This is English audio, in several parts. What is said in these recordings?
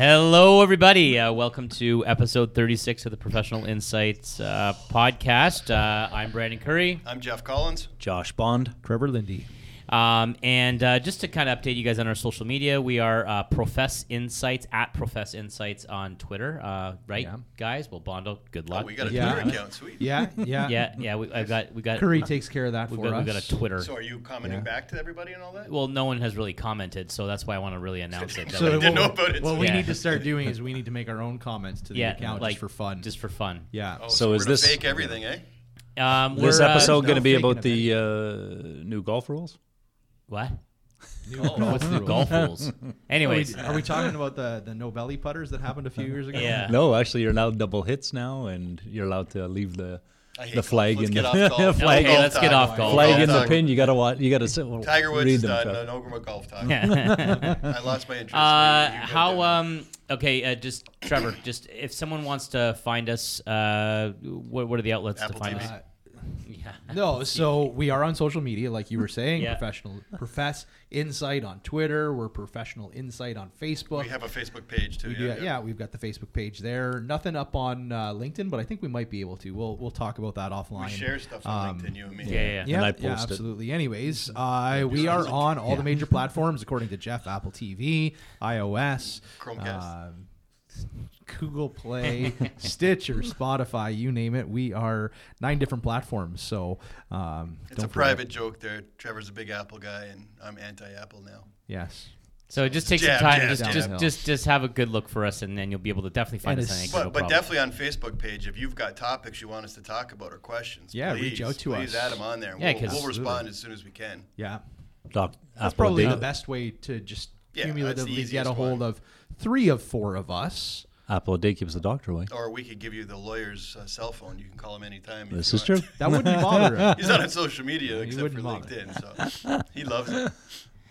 Hello, everybody. Uh, welcome to episode 36 of the Professional Insights uh, podcast. Uh, I'm Brandon Curry. I'm Jeff Collins. Josh Bond. Trevor Lindy. Um, and uh, just to kind of update you guys on our social media, we are uh, Profess Insights at Profess Insights on Twitter, uh, right, Yeah. guys? Well, Bondo, good Oh, luck. we got a Yeah. Twitter account. Sweet. Yeah, yeah. yeah, yeah. We, I've got we got Curry takes care of that we've for got, us. we've got a Twitter. So are you commenting Yeah. back to everybody and all that? Well, no one has really commented, so that's why I want to really announce it. that So we- didn't know about it, what so- we need to start doing is we need to make our own comments to the yeah, account like just for fun. Just for fun. yeah. Oh, So we're is this- fake everything, eh? Um, This we're, uh, episode going to be about the uh, new golf rules? What? Oh, What's the golf rules? Are we, Anyways, are we talking about the the no belly putters that happened a few years ago? yeah. No, actually, you're allowed double hits now, and you're allowed to leave the I hate the golf. flag Let's in the golf. flag, Okay, let's get off golf. flag Golf in the pin. You gotta watch. You gotta sit. Tiger Woods read them. done. Trev. No, no more golf talk. Yeah. I lost my interest. Uh, You- you go how down. um okay uh, just Trevor just if someone wants to find us uh what, what are the outlets Apple to find TV. us Uh, yeah no, so we are on social media, like you were saying. Yeah. Professional Profess Insight on Twitter. We're Professional Insight on Facebook. we have a Facebook page too. We do, yeah, we've got the Facebook page there. Nothing up on uh, LinkedIn, but I think we might be able to. We'll we'll talk about that offline. We share stuff on Um, LinkedIn, you and me. yeah yeah, Yeah, And I yeah, post it. absolutely. Anyways, uh, we are on all the major platforms according to Jeff. Apple TV, iOS, Chromecast. um, Google Play, Stitcher, Spotify, you name it. We are nine different platforms. So um, It's don't a forget- private joke there. Trevor's a big Apple guy, and I'm anti-Apple now. Yes. so it just take Jab, some time jab, just jab. just just just have a good look for us and then you'll be able to definitely find And us on But, no but definitely on Facebook page, if you've got topics you want us to talk about or questions, Yeah, please, reach out to please us. add them on there. Yeah, we'll, 'cause- we'll respond as soon as we can. Yeah. Doc, That's Apple probably Day- the best way to just Yeah, cumulatively get a hold one. of three of four of us. Apple a day keeps the doctor away. Or we could give you the lawyer's uh, cell phone. You can call him anytime. This you is true. That wouldn't bother him. He's not on social media He except for bother. LinkedIn, so he loves it.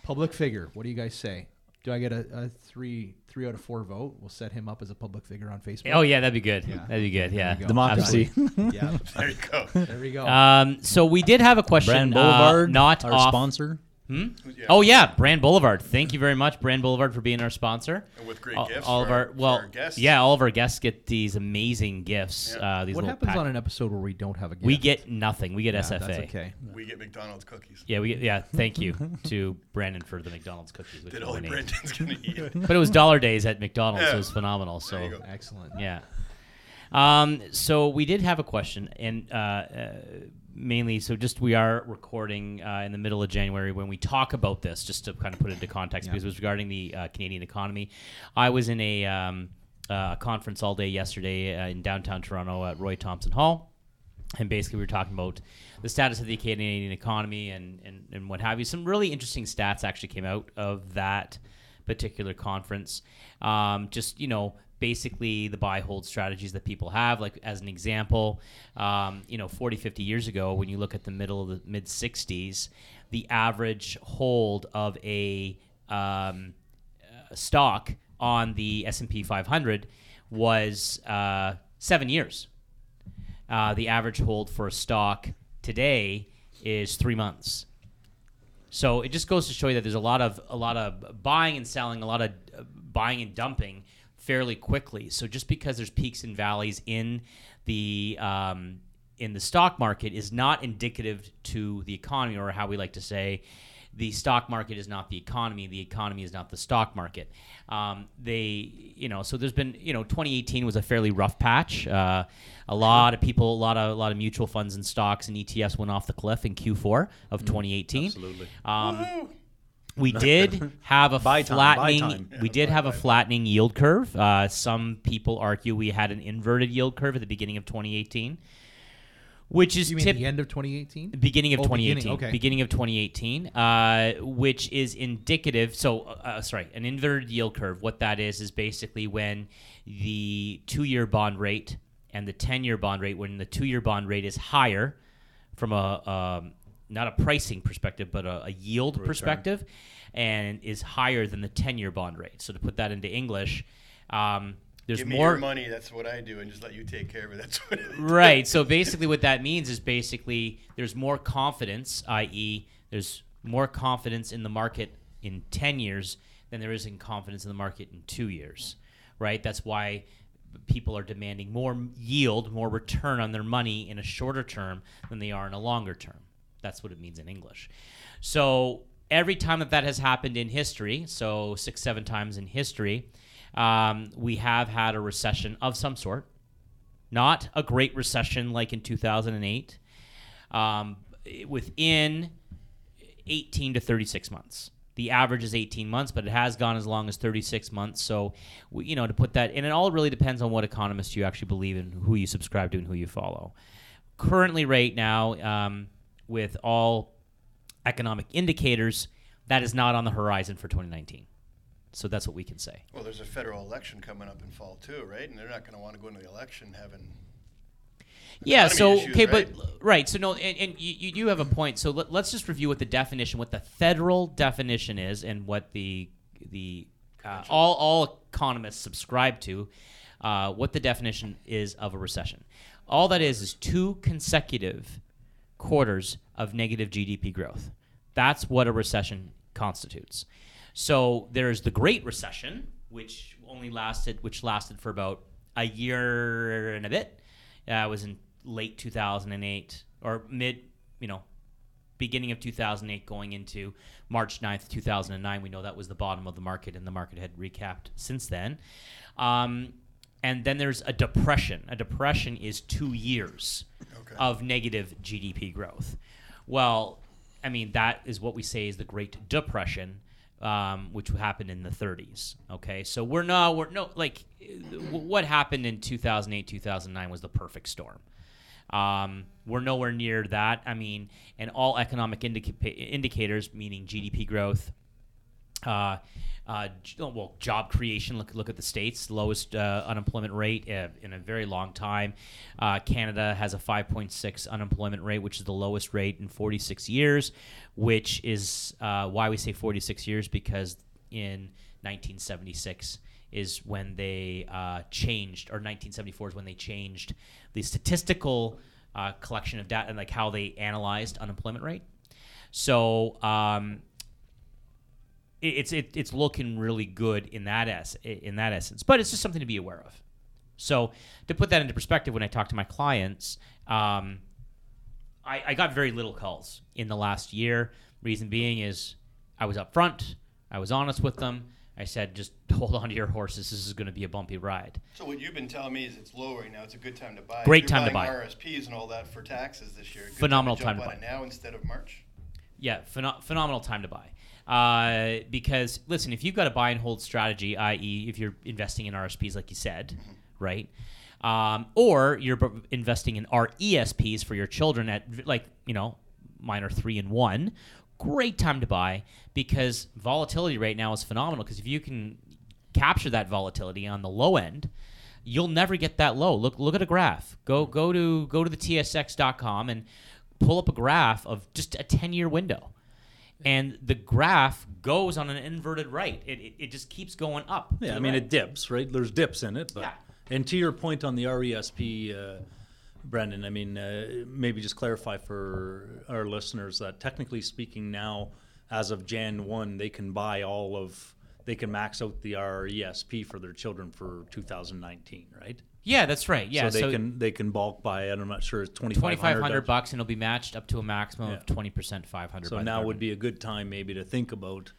Public figure. What do you guys say? Do I get a, a three three out of four vote? We'll set him up as a public figure on Facebook. oh yeah that'd be good Yeah. that'd be good yeah go. Democracy. yeah. There you go. There we go. um so we did have a question Brand uh, Boulevard, not our off sponsor. Hmm? Yeah. Oh yeah, Brand Boulevard. Thank you very much, Brand Boulevard, for being our sponsor. And with great all, gifts all for of our our- well, for our guests. yeah, all of our guests get these amazing gifts. Yeah. Uh, these what happens pack- on an episode where we don't have a gift? We get nothing. We get Yeah, SFA. That's okay. We get McDonald's cookies. Yeah, we get. Yeah, thank you to Brandon for the McDonald's cookies. Which That is only. Brandon's gonna eat. But it was dollar days at McDonald's. so It was phenomenal. So There you go. Excellent. yeah. Um, so we did have a question, and uh, uh, mainly, so just we are recording uh, in the middle of January when we talk about this, just to kind of put it into context, Yeah. because it was regarding the uh, Canadian economy. I was in a um, uh, conference all day yesterday uh, in downtown Toronto at Roy Thomson Hall. And basically, we were talking about the status of the Canadian economy and, and, and what have you. Some really interesting stats actually came out of that particular conference. Um, just, you know, basically the buy hold strategies that people have. Like, as an example, um, you know, 40, 50 years ago, when you look at the middle of the mid 60s, the average hold of a um, uh, stock on the S&P 500 was uh, seven years. Uh, the average hold for a stock today is three months. So it just goes to show you that there's a lot of a lot of buying and selling, a lot of uh, buying and dumping fairly quickly. So just because there's peaks and valleys in the um, in the stock market is not indicative to the economy, or how we like to say, the stock market is not the economy. The economy is not the stock market. Um, they, you know, so there's been, you know, 2018 was a fairly rough patch. Uh, a lot of people, a lot of a lot of mutual funds and stocks and ETFs went off the cliff in Q4 of 2018. Absolutely. Um, we did have a Buy time, buy flattening. time. we did have a flattening yield curve. Uh, some people argue we had an inverted yield curve at the beginning of 2018, which is You mean tip- the end of 2018? beginning of Oh, 2018 beginning, okay. beginning of 2018 uh, which is indicative so uh, sorry an inverted yield curve what that is is basically when the two-year bond rate and the 10-year bond rate when the two-year bond rate is higher from a um, not a pricing perspective but a, a yield perspective and is higher than the 10-year bond rate so to put that into english um, there's Give me more your money. That's what I do, and just let you take care of it. That's what. Right. So basically, what that means is basically there's more confidence, i.e., there's more confidence in the market in 10 years than there is in confidence in the market in two years. right? That's why people are demanding more yield, more return on their money in a shorter term than they are in a longer term. That's what it means in English. So every time that that has happened in history, so six, seven times in history, um, we have had a recession of some sort. Not a great recession like in 2008. Um, within 18 to 36 months. The average is 18 months, but it has gone as long as 36 months. So, we- you know, to put that, and it all really depends on what economist you actually believe in, who you subscribe to, and who you follow. Currently, right now, um, with all economic indicators, that is not on the horizon for 2019. So that's what we can say. Well, there's a federal election coming up in fall too, right? And they're not going to want to go into the election having. Yeah. So issues, okay, right? but right. So no, and, and you, you do have a point. So let, us just review what the definition, what the federal definition is, and what the the uh, all all economists subscribe to. Uh, what the definition is of a recession. All that is is two consecutive quarters of negative GDP growth. That's what a recession constitutes. So there's the Great Recession, which only lasted, which lasted for about a year and a bit. Uh, was in late 2008 or mid, you know, beginning of 2008 going into March 9th, 2009. We know that was the bottom of the market, and the market had recapped since then. Um, and then there's a depression. A depression is two years Okay. of negative GDP growth. Well, I mean, that is what we say is the Great Depression. Um, which happened in the 30s. Okay, so we're not we're no like what happened in 2008 2009 was the perfect storm. Um, we're nowhere near that. I mean, and all economic indica- indicators, meaning GDP growth, uh, uh, oh, well, job creation. Look, look at the states, lowest uh, unemployment rate uh, in a very long time. Uh, Canada has a 5.6 unemployment rate, which is the lowest rate in 46 years. Which is uh, why we say 46 years because in 1976 is when they uh, changed, or 1974 is when they changed the statistical collection of data and like how they analyzed unemployment rate. So um, it's it, it's looking really good in that es- in that essence, but it's just something to be aware of. So to put that into perspective, when I talk to my clients, um, I, I got very little calls in the last year. Reason being is I was upfront, I was honest with them. I said, just hold on to your horses. This is going to be a bumpy ride. So what you've been telling me is it's low right now. It's a good time to buy. Great You're time to buy. RSPs and all that for taxes this year. Phenomenal time to, time to buy. it now instead of March. Yeah, pheno- phenomenal time to buy. Uh, because listen, if you've got a buy and hold strategy, i.e., if you're investing in RSPs, like you said, right, um, or you're b- investing in RESPs for your children at like you know mine are three and one, great time to buy because volatility right now is phenomenal. Because if you can capture that volatility on the low end, you'll never get that low. Look look at a graph. Go go to go to the tsx.com and pull up a graph of just a 10 year window. And the graph goes on an inverted right. It, it, it just keeps going up. Yeah, I mean right. it dips, right? There's dips in it, but Yeah. and to your point on the RESP, uh, Brendan, I mean uh, maybe just clarify for our listeners that technically speaking, now as of Jan one, they can buy all of, they can max out the RESP for their children for 2019, right? Yeah, that's right. Yeah, so they can they can bulk buy it. I'm not sure it's 2500 2,500. bucks and it'll be matched up to a maximum of 20% 500 So by the now would be a good time maybe to think about.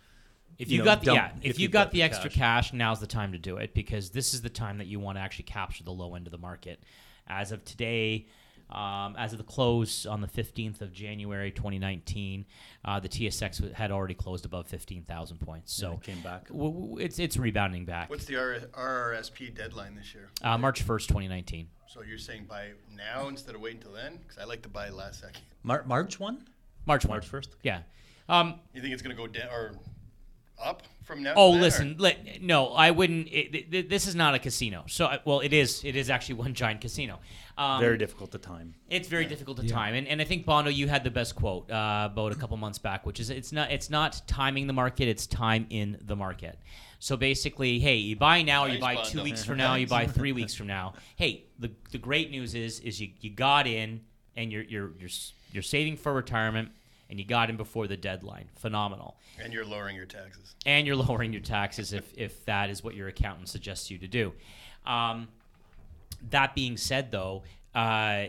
If you you know, got the, yeah, if, if you you've got, got the the extra cash. cash, now's the time to do it because this is the time that you want to actually capture the low end of the market. As of today, um, as of the close on the 15th of January 2019, uh, the TSX had already closed above 15,000 points. So So it came back. w- w- it's it's rebounding back. What's the R- RRSP deadline this year? Uh, March 1st, 2019. So you're saying buy now instead of waiting until then? Because I like to buy last second. Mar- March one. March 1st. March 1st? Yeah. Um, You think it's going to go down or up from now? Oh, then, listen, li- no, I wouldn't. It, th- th- this is not a casino. So, I- well, it is. It is actually one giant casino. Um, Very difficult to time. It's very difficult to time, and, and I think Bondo, you had the best quote uh, about a couple months back, which is it's not it's not timing the market, it's time in the market. So basically, hey, you buy now, or you buy Bondo. two weeks from now, you buy three weeks from now. Hey, the the great news is is you, you got in, and you're you're you're you're saving for retirement, and you got in before the deadline. Phenomenal. And you're lowering your taxes. And you're lowering your taxes if, if that is what your accountant suggests you to do. Um, that being said, though, uh,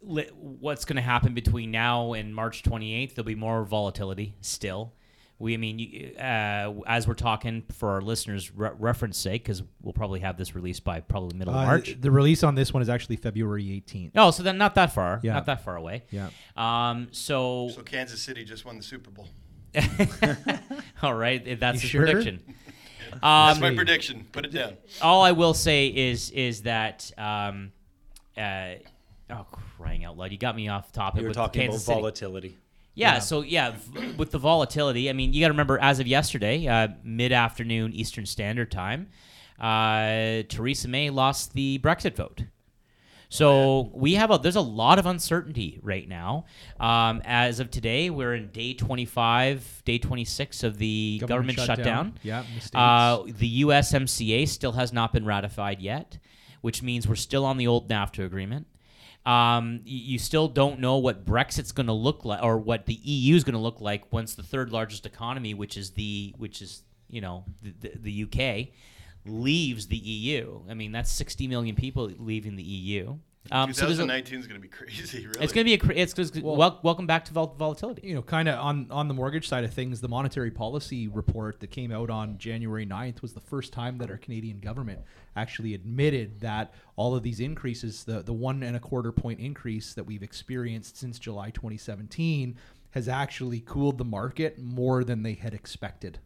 li- what's going to happen between now and March 28th? There'll be more volatility still. We, I mean, you- uh, as we're talking for our listeners' re- reference sake, because we'll probably have this released by probably middle of Uh, March. The release on this one is actually February 18th. Oh, so then not that far. Yeah. Not that far away. Yeah. Um. So, So Kansas City just won the Super Bowl. all right, that's You his sure? prediction. That's Um, my prediction. Put it down. all I will say is is that um, uh, oh crying out loud, you got me off topic. You were with talking Kansas about City. volatility. Yeah, so yeah, v- with the volatility, I mean, you got to remember as of yesterday, uh, mid afternoon Eastern Standard Time, uh, Theresa May lost the Brexit vote. So we have a there's a lot of uncertainty right now. Um, as of today, we're in day 25, day 26 of the government, shutdown. Yeah, in. Uh, the USMCA still has not been ratified yet, which means we're still on the old NAFTA agreement. Um, you still don't know what Brexit's going to look like, or what the EU is going to look like once the third largest economy, which is the which is you know the, the, the UK, leaves the EU. I mean, that's 60 million people leaving the EU. Um, so 2019 is going to be crazy. Really. it's going to be a cra- it's, it's Well- wel- welcome back to vol- volatility. you know, kind of on on the mortgage side of things, the monetary policy report that came out on January 9th was the first time that our Canadian government actually admitted that all of these increases, the the one and a quarter point increase that we've experienced since July 2017, has actually cooled the market more than they had expected.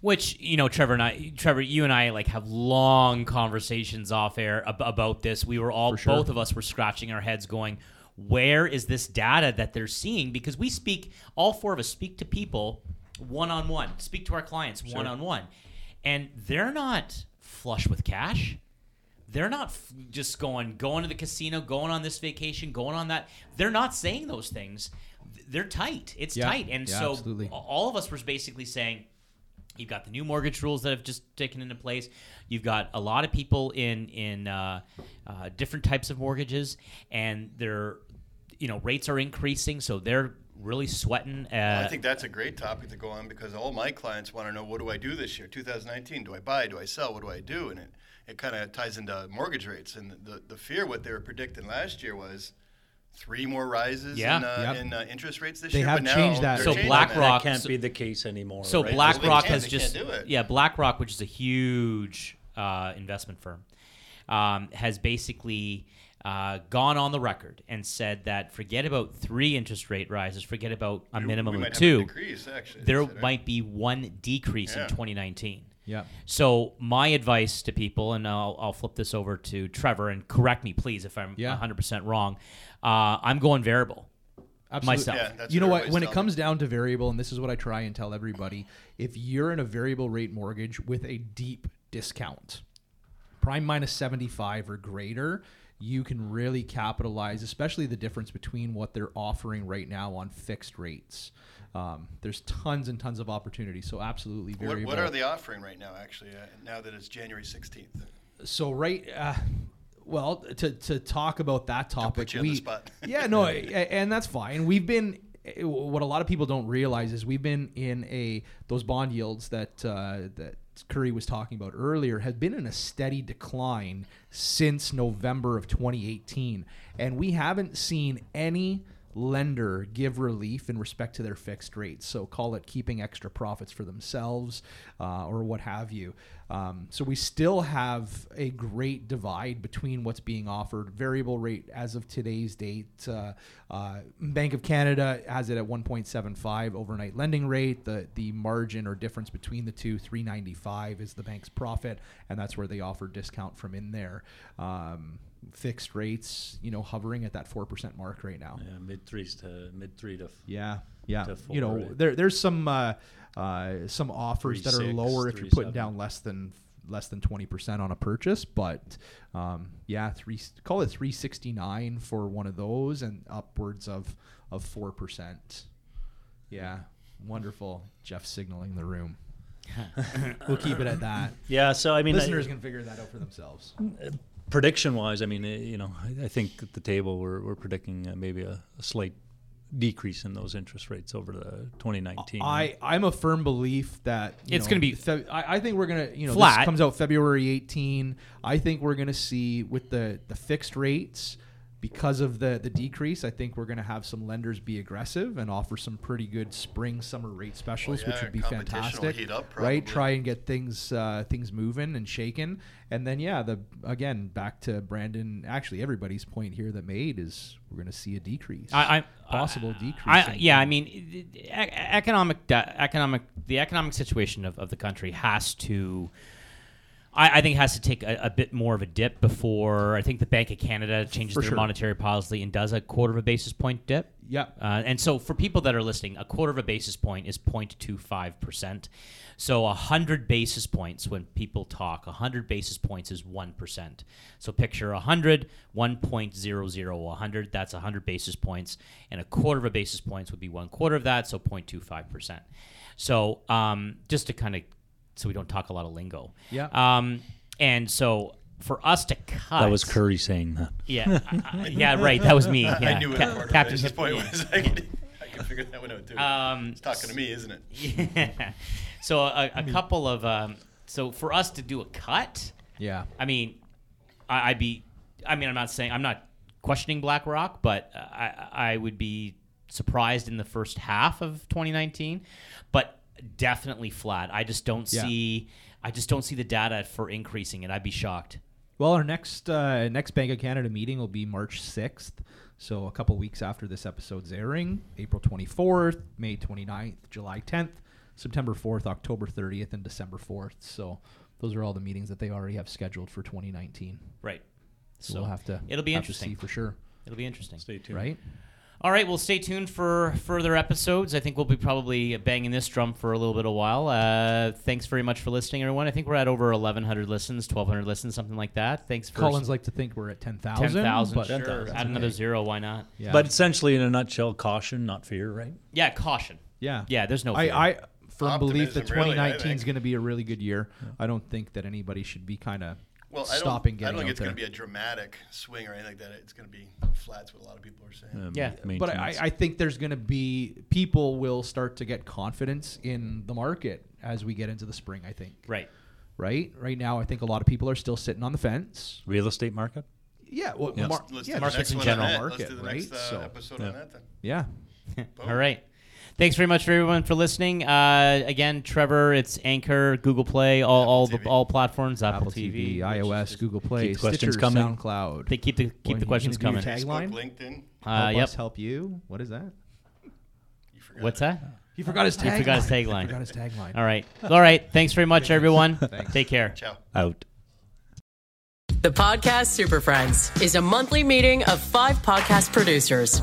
Which you know, Trevor and I, Trevor, you and I like have long conversations off air ab- about this. We were all, sure. both of us were scratching our heads, going, "Where is this data that they're seeing?" Because we speak, all four of us speak to people one on one, speak to our clients one on one, and they're not flush with cash. They're not f- just going going to the casino, going on this vacation, going on that. They're not saying those things. They're tight. It's Yeah. tight, and Yeah, so absolutely. all of us were basically saying You've got the new mortgage rules that have just taken into place. You've got a lot of people in in uh, uh, different types of mortgages, and their you know rates are increasing, so they're really sweating. Uh, Well, I think that's a great topic to go on because all my clients want to know what do I do this year, 2019? Do I buy? Do I sell? What do I do? And it, it kind of ties into mortgage rates. And the, the fear, what they were predicting last year was three more rises Yeah. in, uh, Yep. in uh, interest rates this They year. have but now changed that. So BlackRock- that. That can't so- be the case anymore. so right? BlackRock They has they just can't do it. yeah BlackRock, which is a huge uh, investment firm, um, has basically uh, gone on the record and said that forget about three interest rate rises, forget about a minimum we of might have a two. decrease, actually, There they said, right? might be one decrease Yeah. in 2019. Yeah. So my advice to people, and I'll, I'll flip this over to Trevor, and correct me, please, if I'm Yeah. 100% wrong. Uh, I'm going variable. Absolutely. Myself. Yeah, you know what? When it comes me. down to variable, and this is what I try and tell everybody, if you're in a variable rate mortgage with a deep discount, prime minus 75 or greater, you can really capitalize, especially the difference between what they're offering right now on fixed rates. Um, there's tons and tons of opportunity. So absolutely What, variable. what are they offering right now, actually, uh, now that it's January 16th? so right uh, well to, to talk about that topic put you on the we spot. yeah no and that's fine we've been what a lot of people don't realize is we've been in a those bond yields that uh, that Curry was talking about earlier have been in a steady decline since November of 2018 and we haven't seen any lender give relief in respect to their fixed rates. So call it keeping extra profits for themselves uh, or what have you. Um, so we still have a great divide between what's being offered. Variable rate as of today's date, uh, uh, Bank of Canada has it at 1.75 overnight lending rate. The the margin or difference between the two, 395 is the bank's profit, and that's where they offer discount from in there. Um, fixed rates, you know, hovering at that four percent mark right now. Yeah, mid threes to mid three to. F- Yeah, yeah. to you know, there there's some uh, uh, some offers that are lower if you're putting 3.7. down less than less than twenty percent on a purchase, but um, yeah, three call it three sixty nine for one of those, and upwards of of four percent. Yeah, wonderful. Jeff signaling the room. we'll keep it at that. Yeah, so I mean, I- Listeners can figure that out for themselves. Prediction wise, I mean, uh, you know, I, I think at the table we're, we're predicting uh, maybe a, a slight decrease in those interest rates over the 2019. I I'm a firm belief that you It's gonna be Fe- I, I think we're gonna you know flat. this comes out February 18. I think we're gonna see with the the fixed rates because of the the decrease. I think we're gonna have some lenders be aggressive and offer some pretty good spring summer rate specials, Well, which would be fantastic. heat up right? Try and get things uh, things moving and shaking, and then yeah, the again back to Brandon. Actually, everybody's point here that made is we're gonna see a decrease. I, I possible decrease. I, yeah, I mean, e- economic, economic, the economic situation of, of the country has to. I, I think it has to take a, a bit more of a dip before I think the Bank of Canada changes For their sure. monetary policy and does a quarter of a basis point dip. yeah. Uh, and so for people that are listening, a quarter of a basis point is 0.25%. So 100 basis points, when people talk, 100 basis points is 1%. So picture 100, 1.00, 100, that's 100 basis points. And a quarter of a basis points would be one quarter of that, so 0.25%. So um, just to kind of, so we don't talk a lot of lingo. Yeah. Um, and so for us to cut. that was Curry saying that. Yeah, I- I- yeah, right. That was me. Yeah. I knew it. Ca- part Captain of his point was. I could, I could figure that one out too. Um, it's talking to me, isn't it? Yeah. So a, a couple of um, so for us to do a cut, Yeah. I mean, I, I'd be. I mean, I'm not saying I'm not questioning BlackRock, but I I would be surprised in the first half of 2019, but definitely flat. I just don't Yeah. see. I just don't see the data for increasing it. I'd be shocked. Well, our next uh, next Bank of Canada meeting will be March sixth, so a couple weeks after this episode's airing, April twenty fourth, May 29th, July tenth, September fourth, October thirtieth, and December fourth. So those are all the meetings that they already have scheduled for twenty nineteen. Right. So, we'll have to It'll be have to interesting. see for sure, It'll be interesting. Stay tuned. right? All right, well, stay tuned for further episodes. I think we'll be probably banging this drum for a little bit of while. Uh, thanks very much for listening, everyone. I think we're at over 1,100 listens, 1,200 listens, something like that. Thanks for Collins like to think we're at ten thousand. 10,000. but Sure, 10,000. add another zero. Why not? Yeah. But essentially, in a nutshell, caution, not fear, right? Yeah, caution. yeah, Yeah, there's no. I, fear. I firm belief that Optimism, really, 2019 is going to be a really good year. I don't think that anybody should be kind of Well, I don't, stopping I getting don't think out it's going to be a dramatic swing or anything like that. It's going to be flats. What a lot of people are saying. Um, Yeah. But I, maintenance. I think there's going to be people will start to get confidence in the market as we get into the spring. I think. right. Right. Right now, I think a lot of people are still sitting on the fence. real estate market. Yeah. Well, Yeah. mar- Let's yeah, do the markets next in one general on that. market, Let's do the right? next uh, So- episode Yeah. on that then. yeah. All right. Thanks very much for everyone for listening. Uh, again, Trevor, it's Anchor, Google Play, all all the all platforms, Apple, Apple TV, which iOS, Google Play, the questions Stitcher, coming. SoundCloud. They keep the keep Well, the questions coming. your Tagline? LinkedIn. Uh, help yep. us help you. What is that? You forgot What's it. that? He forgot his tagline. He forgot his tagline. Forgot his tagline. All right. All right. Thanks very much, everyone. Take care. Ciao. Out. The Podcast Super Friends is a monthly meeting of five podcast producers.